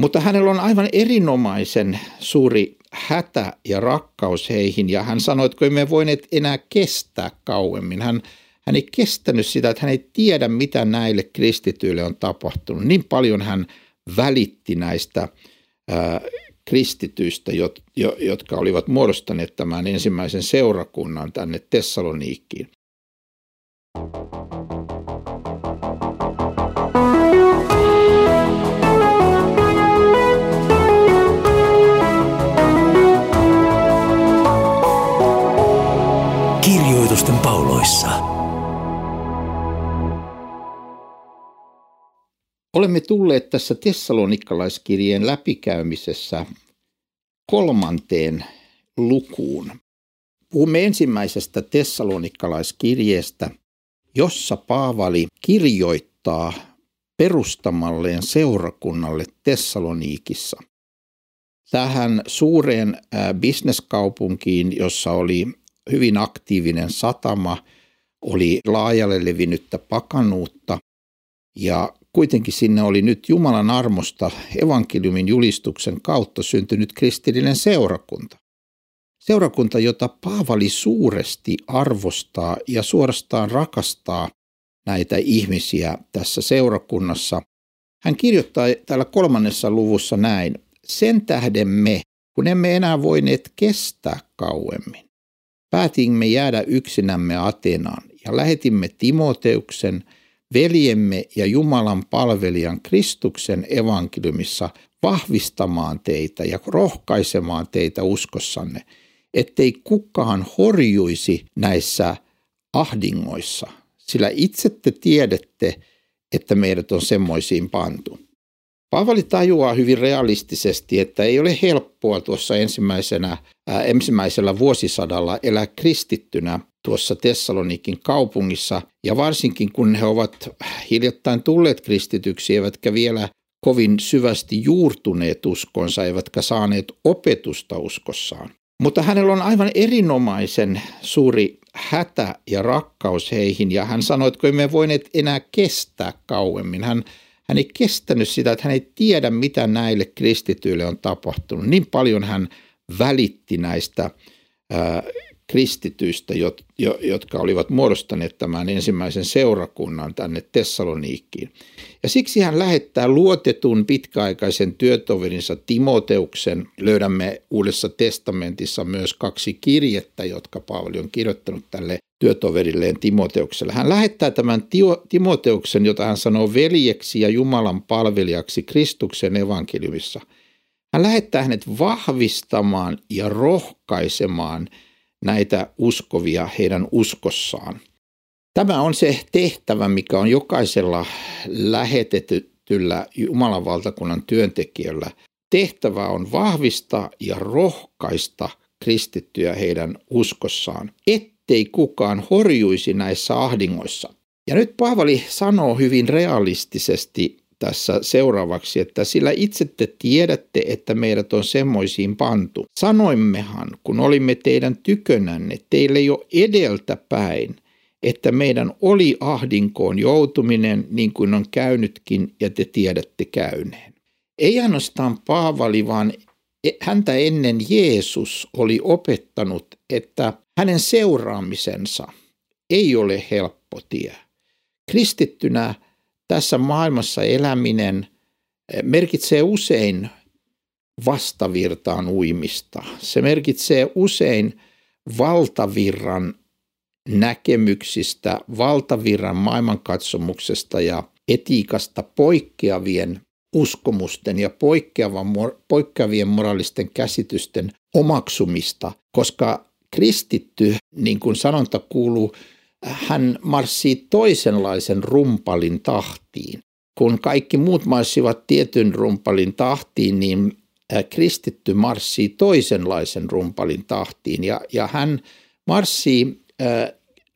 Mutta hänellä on aivan erinomaisen suuri hätä ja rakkaus heihin ja hän sanoi, että kun emme voineet enää kestää kauemmin. Hän, hän ei kestänyt sitä, että hän ei tiedä, mitä näille kristityille on tapahtunut. Niin paljon hän välitti näistä ää, kristityistä, jotka olivat muodostaneet tämän ensimmäisen seurakunnan tänne Tessaloniikkiin. Olemme tulleet tässä Tessalonikalaiskirjeen läpikäymisessä kolmanteen lukuun. Puhumme ensimmäisestä Tessalonikalaiskirjeestä, jossa Paavali kirjoittaa perustamalleen seurakunnalle Tessaloniikissa. Tähän suureen bisneskaupunkiin, jossa oli hyvin aktiivinen satama, oli laajalle levinnyttä pakanuutta ja kuitenkin sinne oli nyt Jumalan armosta evankeliumin julistuksen kautta syntynyt kristillinen seurakunta. Seurakunta, jota Paavali suuresti arvostaa ja suorastaan rakastaa näitä ihmisiä tässä seurakunnassa. Hän kirjoittaa täällä kolmannessa luvussa näin. Sen tähden me, kun emme enää voineet kestää kauemmin, päätimme jäädä yksinämme Atenaan ja lähetimme Timoteuksen, veljemme ja Jumalan palvelijan Kristuksen evankeliumissa vahvistamaan teitä ja rohkaisemaan teitä uskossanne, ettei kukaan horjuisi näissä ahdingoissa, sillä itse te tiedätte, että meidät on semmoisiin pantu. Paavali tajuaa hyvin realistisesti, että ei ole helppoa tuossa ensimmäisenä, ää, ensimmäisellä vuosisadalla elää kristittynä tuossa Tessalonikin kaupungissa, ja varsinkin kun he ovat hiljattain tulleet kristityksi, eivätkä vielä kovin syvästi juurtuneet uskonsa, eivätkä saaneet opetusta uskossaan. Mutta hänellä on aivan erinomaisen suuri hätä ja rakkaus heihin, ja hän sanoi, että kun emme voineet enää kestää kauemmin. Hän hän ei kestänyt sitä, että hän ei tiedä, mitä näille kristityille on tapahtunut. Niin paljon hän välitti näistä ää, kristityistä, jotka olivat muodostaneet tämän ensimmäisen seurakunnan tänne Tessaloniikkiin. Ja siksi hän lähettää luotetun pitkäaikaisen työtoverinsa Timoteuksen. Löydämme Uudessa testamentissa myös kaksi kirjettä, jotka Paavali on kirjoittanut tälle työtoverilleen Timoteukselle. Hän lähettää tämän Timoteuksen, jota hän sanoo veljeksi ja Jumalan palvelijaksi Kristuksen evankeliumissa. Hän lähettää hänet vahvistamaan ja rohkaisemaan näitä uskovia heidän uskossaan. Tämä on se tehtävä, mikä on jokaisella lähetetyllä Jumalan valtakunnan työntekijällä. Tehtävä on vahvistaa ja rohkaista kristittyjä heidän uskossaan, ettei kukaan horjuisi näissä ahdingoissa. Ja nyt Paavali sanoo hyvin realistisesti tässä seuraavaksi, että sillä itse te tiedätte, että meidät on semmoisiin pantu. Sanoimmehan, kun olimme teidän tykönänne, teille jo edeltä päin, että meidän oli ahdinkoon joutuminen niin kuin on käynytkin ja te tiedätte käyneen. Ei ainoastaan Paavali, vaan e- häntä ennen Jeesus oli opettanut, että hänen seuraamisensa ei ole helppo tie. Kristittynä tässä maailmassa eläminen eh, merkitsee usein vastavirtaan uimista. Se merkitsee usein valtavirran näkemyksistä, valtavirran maailmankatsomuksesta ja etiikasta poikkeavien uskomusten ja poikkeavien moraalisten käsitysten omaksumista, koska kristitty, niin kuin sanonta kuuluu, hän marssii toisenlaisen rumpalin tahtiin. Kun kaikki muut marssivat tietyn rumpalin tahtiin, niin kristitty marssii toisenlaisen rumpalin tahtiin. Ja, ja hän marssii äh,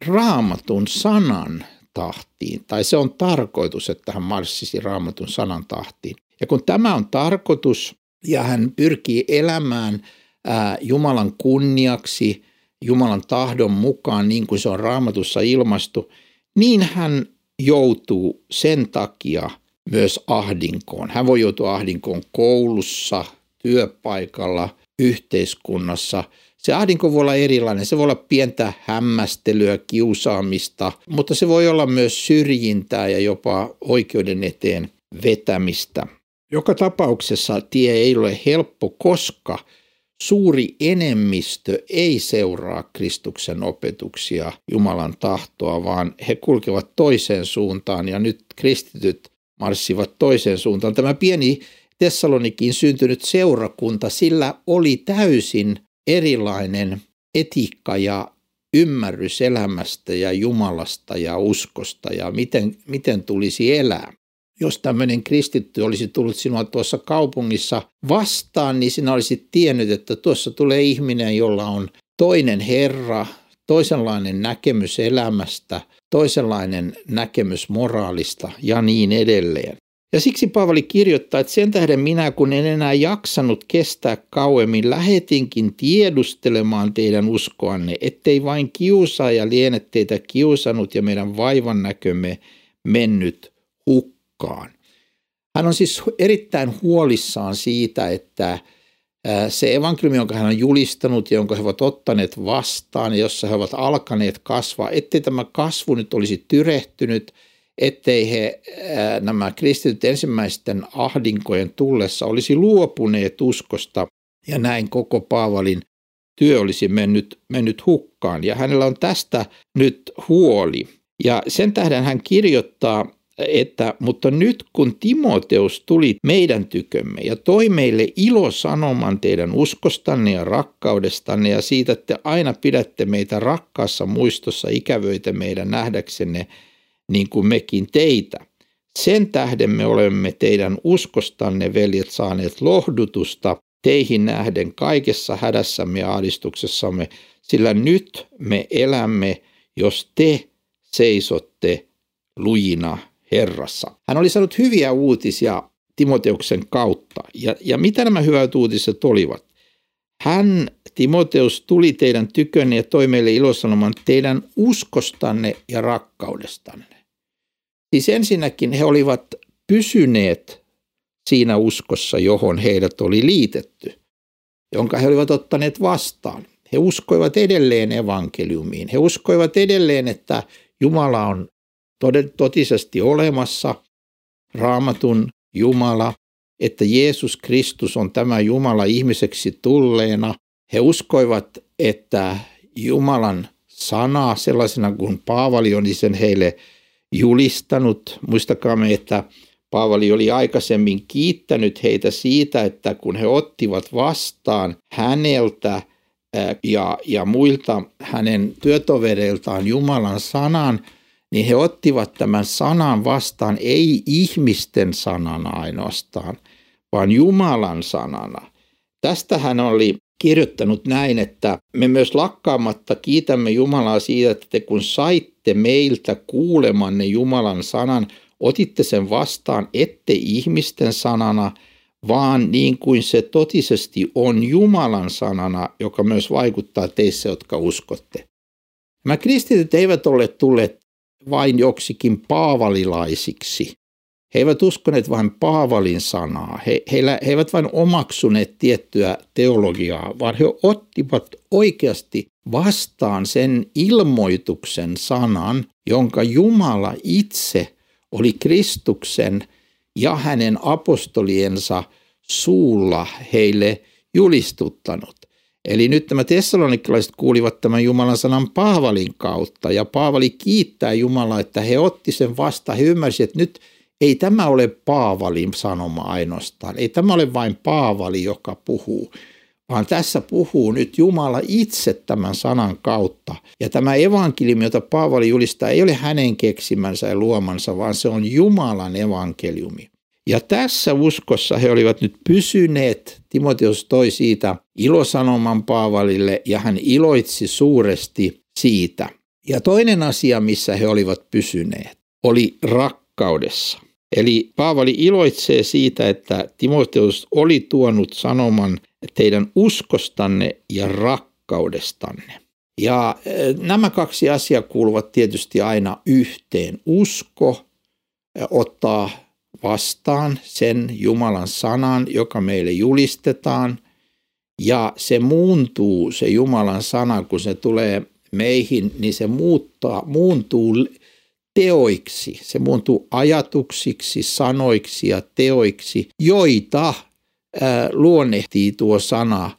raamatun sanan tahtiin, tai se on tarkoitus, että hän marssisi raamatun sanan tahtiin. Ja kun tämä on tarkoitus, ja hän pyrkii elämään ää, Jumalan kunniaksi, Jumalan tahdon mukaan, niin kuin se on raamatussa ilmastu, niin hän joutuu sen takia myös ahdinkoon. Hän voi joutua ahdinkoon koulussa, työpaikalla, yhteiskunnassa. Se ahdinko voi olla erilainen. Se voi olla pientä hämmästelyä, kiusaamista, mutta se voi olla myös syrjintää ja jopa oikeuden eteen vetämistä. Joka tapauksessa tie ei ole helppo, koska suuri enemmistö ei seuraa Kristuksen opetuksia, Jumalan tahtoa, vaan he kulkevat toiseen suuntaan ja nyt kristityt marssivat toiseen suuntaan. Tämä pieni Tessalonikin syntynyt seurakunta, sillä oli täysin erilainen etiikka ja ymmärrys elämästä ja Jumalasta ja uskosta ja miten, miten tulisi elää. Jos tämmöinen kristitty olisi tullut sinua tuossa kaupungissa vastaan, niin sinä olisit tiennyt, että tuossa tulee ihminen, jolla on toinen Herra, toisenlainen näkemys elämästä, toisenlainen näkemys moraalista ja niin edelleen. Ja siksi Paavali kirjoittaa, että sen tähden minä, kun en enää jaksanut kestää kauemmin, lähetinkin tiedustelemaan teidän uskoanne, ettei vain kiusaaja liene teitä kiusannut ja meidän vaivan näkömme mennyt hukkaan. Hän on siis erittäin huolissaan siitä, että se evankeliumi, jonka hän on julistanut ja jonka he ovat ottaneet vastaan ja jossa he ovat alkaneet kasvaa, ettei tämä kasvu nyt olisi tyrehtynyt, ettei he nämä kristityt ensimmäisten ahdinkojen tullessa olisi luopuneet uskosta ja näin koko Paavalin työ olisi mennyt, mennyt hukkaan. Ja hänellä on tästä nyt huoli. Ja sen tähden hän kirjoittaa että mutta nyt kun Timoteus tuli meidän tykömme ja toi meille ilosanoman teidän uskostanne ja rakkaudestanne ja siitä, että aina pidätte meitä rakkaassa muistossa ikävöitä meidän nähdäksenne niin kuin mekin teitä. Sen tähden me olemme teidän uskostanne, veljet, saaneet lohdutusta teihin nähden kaikessa hädässämme ja ahdistuksessamme, sillä nyt me elämme, jos te seisotte lujina Herrassa. Hän oli saanut hyviä uutisia Timoteuksen kautta. Ja, ja mitä nämä hyvät uutiset olivat? Hän, Timoteus, tuli teidän tykönne ja toi meille ilosanoman teidän uskostanne ja rakkaudestanne. Siis ensinnäkin he olivat pysyneet siinä uskossa, johon heidät oli liitetty, jonka he olivat ottaneet vastaan. He uskoivat edelleen evankeliumiin. He uskoivat edelleen, että Jumala on totisesti olemassa, raamatun Jumala, että Jeesus Kristus on tämä Jumala ihmiseksi tulleena. He uskoivat, että Jumalan sana sellaisena kuin Paavali on sen heille julistanut. Muistakaamme, että Paavali oli aikaisemmin kiittänyt heitä siitä, että kun he ottivat vastaan häneltä ja, ja muilta hänen työtovereiltaan Jumalan sanan, niin he ottivat tämän sanan vastaan ei ihmisten sanana ainoastaan, vaan Jumalan sanana. Tästä hän oli kirjoittanut näin, että me myös lakkaamatta kiitämme Jumalaa siitä, että te kun saitte meiltä kuulemanne Jumalan sanan, otitte sen vastaan ette ihmisten sanana, vaan niin kuin se totisesti on Jumalan sanana, joka myös vaikuttaa teissä, jotka uskotte. Nämä kristityt eivät ole tulleet vain joksikin paavalilaisiksi. He eivät uskoneet vain Paavalin sanaa, he, heillä, he eivät vain omaksuneet tiettyä teologiaa, vaan he ottivat oikeasti vastaan sen ilmoituksen sanan, jonka Jumala itse oli Kristuksen ja hänen apostoliensa suulla heille julistuttanut. Eli nyt tämä tessalonikalaiset kuulivat tämän Jumalan sanan Paavalin kautta ja Paavali kiittää Jumalaa, että he otti sen vastaan. He ymmärsivät, että nyt ei tämä ole Paavalin sanoma ainoastaan. Ei tämä ole vain Paavali, joka puhuu, vaan tässä puhuu nyt Jumala itse tämän sanan kautta. Ja tämä evankeliumi, jota Paavali julistaa, ei ole hänen keksimänsä ja luomansa, vaan se on Jumalan evankeliumi. Ja tässä uskossa he olivat nyt pysyneet. Timoteus toi siitä ilosanoman Paavalille ja hän iloitsi suuresti siitä. Ja toinen asia, missä he olivat pysyneet, oli rakkaudessa. Eli Paavali iloitsee siitä, että Timoteus oli tuonut sanoman teidän uskostanne ja rakkaudestanne. Ja e, nämä kaksi asiaa kuuluvat tietysti aina yhteen. Usko ottaa vastaan sen Jumalan sanan, joka meille julistetaan. Ja se muuntuu, se Jumalan sana, kun se tulee meihin, niin se muuttaa, muuntuu teoiksi. Se muuntuu ajatuksiksi, sanoiksi ja teoiksi, joita ää, luonnehtii tuo sana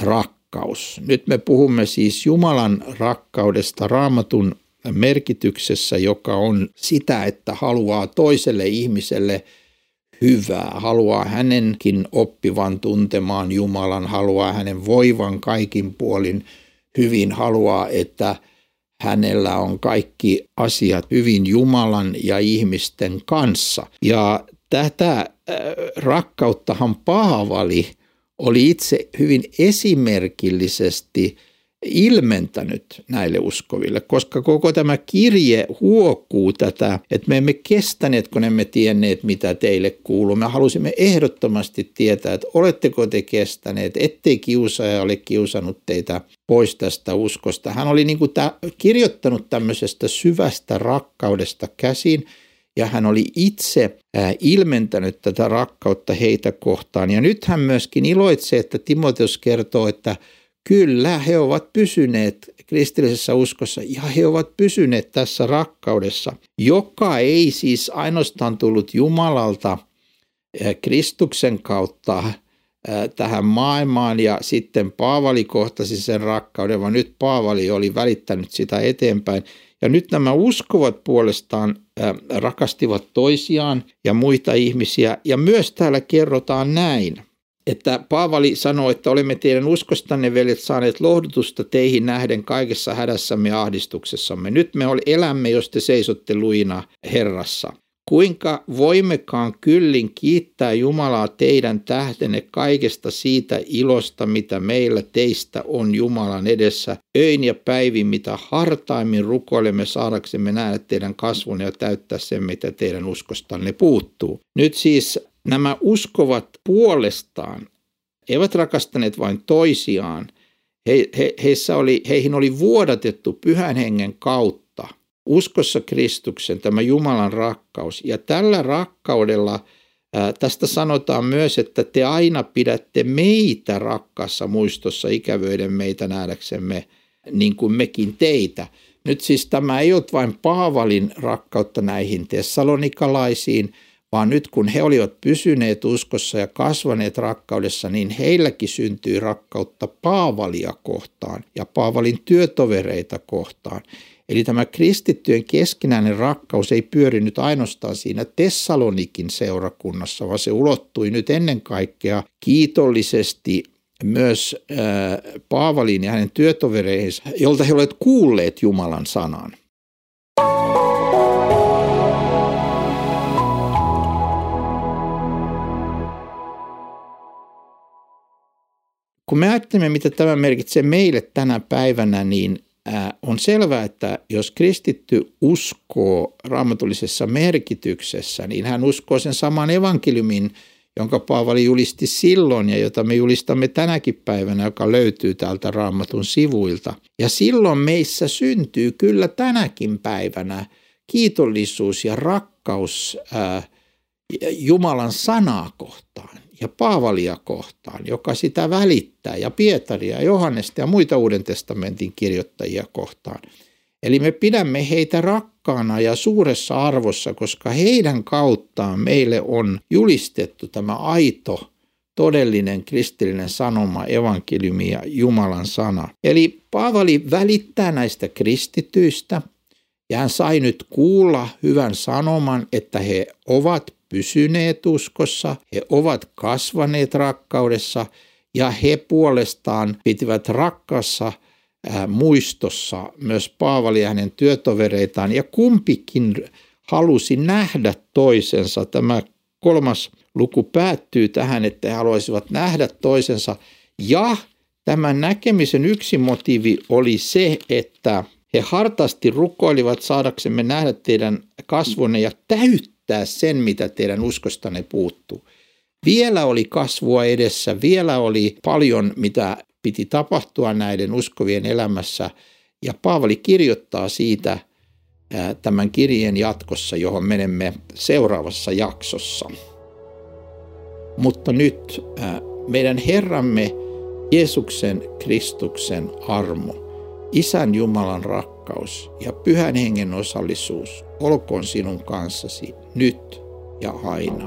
rakkaus. Nyt me puhumme siis Jumalan rakkaudesta raamatun merkityksessä, joka on sitä, että haluaa toiselle ihmiselle hyvää, haluaa hänenkin oppivan tuntemaan Jumalan, haluaa hänen voivan kaikin puolin hyvin, haluaa, että hänellä on kaikki asiat hyvin Jumalan ja ihmisten kanssa. Ja tätä äh, rakkauttahan Paavali oli itse hyvin esimerkillisesti – ilmentänyt näille uskoville, koska koko tämä kirje huokuu tätä, että me emme kestäneet, kun emme tienneet, mitä teille kuuluu. Me halusimme ehdottomasti tietää, että oletteko te kestäneet, ettei kiusaaja ole kiusannut teitä pois tästä uskosta. Hän oli niin kuin kirjoittanut tämmöisestä syvästä rakkaudesta käsin, ja hän oli itse ilmentänyt tätä rakkautta heitä kohtaan. Ja nyt hän myöskin iloitsee, että Timoteus kertoo, että Kyllä, he ovat pysyneet kristillisessä uskossa ja he ovat pysyneet tässä rakkaudessa, joka ei siis ainoastaan tullut Jumalalta eh, Kristuksen kautta eh, tähän maailmaan ja sitten Paavali kohtasi sen rakkauden, vaan nyt Paavali oli välittänyt sitä eteenpäin. Ja nyt nämä uskovat puolestaan eh, rakastivat toisiaan ja muita ihmisiä. Ja myös täällä kerrotaan näin – että Paavali sanoo, että olemme teidän uskostanne veljet saaneet lohdutusta teihin nähden kaikessa hädässämme ja ahdistuksessamme. Nyt me elämme, jos te seisotte luina Herrassa. Kuinka voimmekaan kyllin kiittää Jumalaa teidän tähtenne kaikesta siitä ilosta, mitä meillä teistä on Jumalan edessä, öin ja päivin, mitä hartaimmin rukoilemme saadaksemme nähdä teidän kasvun ja täyttää sen, mitä teidän uskostanne puuttuu. Nyt siis Nämä uskovat puolestaan eivät rakastaneet vain toisiaan. He, he, heissä oli, heihin oli vuodatettu pyhän hengen kautta uskossa Kristuksen tämä Jumalan rakkaus. Ja tällä rakkaudella tästä sanotaan myös, että te aina pidätte meitä rakkaassa muistossa ikävöiden meitä nähdäksemme niin kuin mekin teitä. Nyt siis tämä ei ole vain Paavalin rakkautta näihin tessalonikalaisiin, vaan nyt kun he olivat pysyneet uskossa ja kasvaneet rakkaudessa, niin heilläkin syntyi rakkautta Paavalia kohtaan ja Paavalin työtovereita kohtaan. Eli tämä kristittyjen keskinäinen rakkaus ei pyörinyt ainoastaan siinä Tessalonikin seurakunnassa, vaan se ulottui nyt ennen kaikkea kiitollisesti myös äh, Paavalin ja hänen työtovereihinsa, jolta he olivat kuulleet Jumalan sanan. Kun me ajattelemme, mitä tämä merkitsee meille tänä päivänä, niin on selvää, että jos kristitty uskoo raamatullisessa merkityksessä, niin hän uskoo sen saman evankeliumin, jonka Paavali julisti silloin ja jota me julistamme tänäkin päivänä, joka löytyy täältä raamatun sivuilta. Ja silloin meissä syntyy kyllä tänäkin päivänä kiitollisuus ja rakkaus ää, Jumalan sanaa kohtaan ja Paavalia kohtaan, joka sitä välittää, ja Pietaria, ja Johannesta ja muita Uuden testamentin kirjoittajia kohtaan. Eli me pidämme heitä rakkaana ja suuressa arvossa, koska heidän kauttaan meille on julistettu tämä aito, todellinen kristillinen sanoma, evankeliumi ja Jumalan sana. Eli Paavali välittää näistä kristityistä, ja hän sai nyt kuulla hyvän sanoman, että he ovat pysyneet uskossa, he ovat kasvaneet rakkaudessa ja he puolestaan pitivät rakkassa muistossa myös Paavali ja hänen työtovereitaan ja kumpikin halusi nähdä toisensa. Tämä kolmas luku päättyy tähän, että he haluaisivat nähdä toisensa ja tämän näkemisen yksi motiivi oli se, että he hartaasti rukoilivat saadaksemme nähdä teidän kasvonne ja täyttää sen, mitä teidän uskostanne puuttuu. Vielä oli kasvua edessä, vielä oli paljon, mitä piti tapahtua näiden uskovien elämässä. Ja Paavali kirjoittaa siitä tämän kirjeen jatkossa, johon menemme seuraavassa jaksossa. Mutta nyt meidän Herramme Jeesuksen Kristuksen armo, Isän Jumalan rakkaus ja Pyhän Hengen osallisuus olkoon sinun kanssasi nyt ja aina.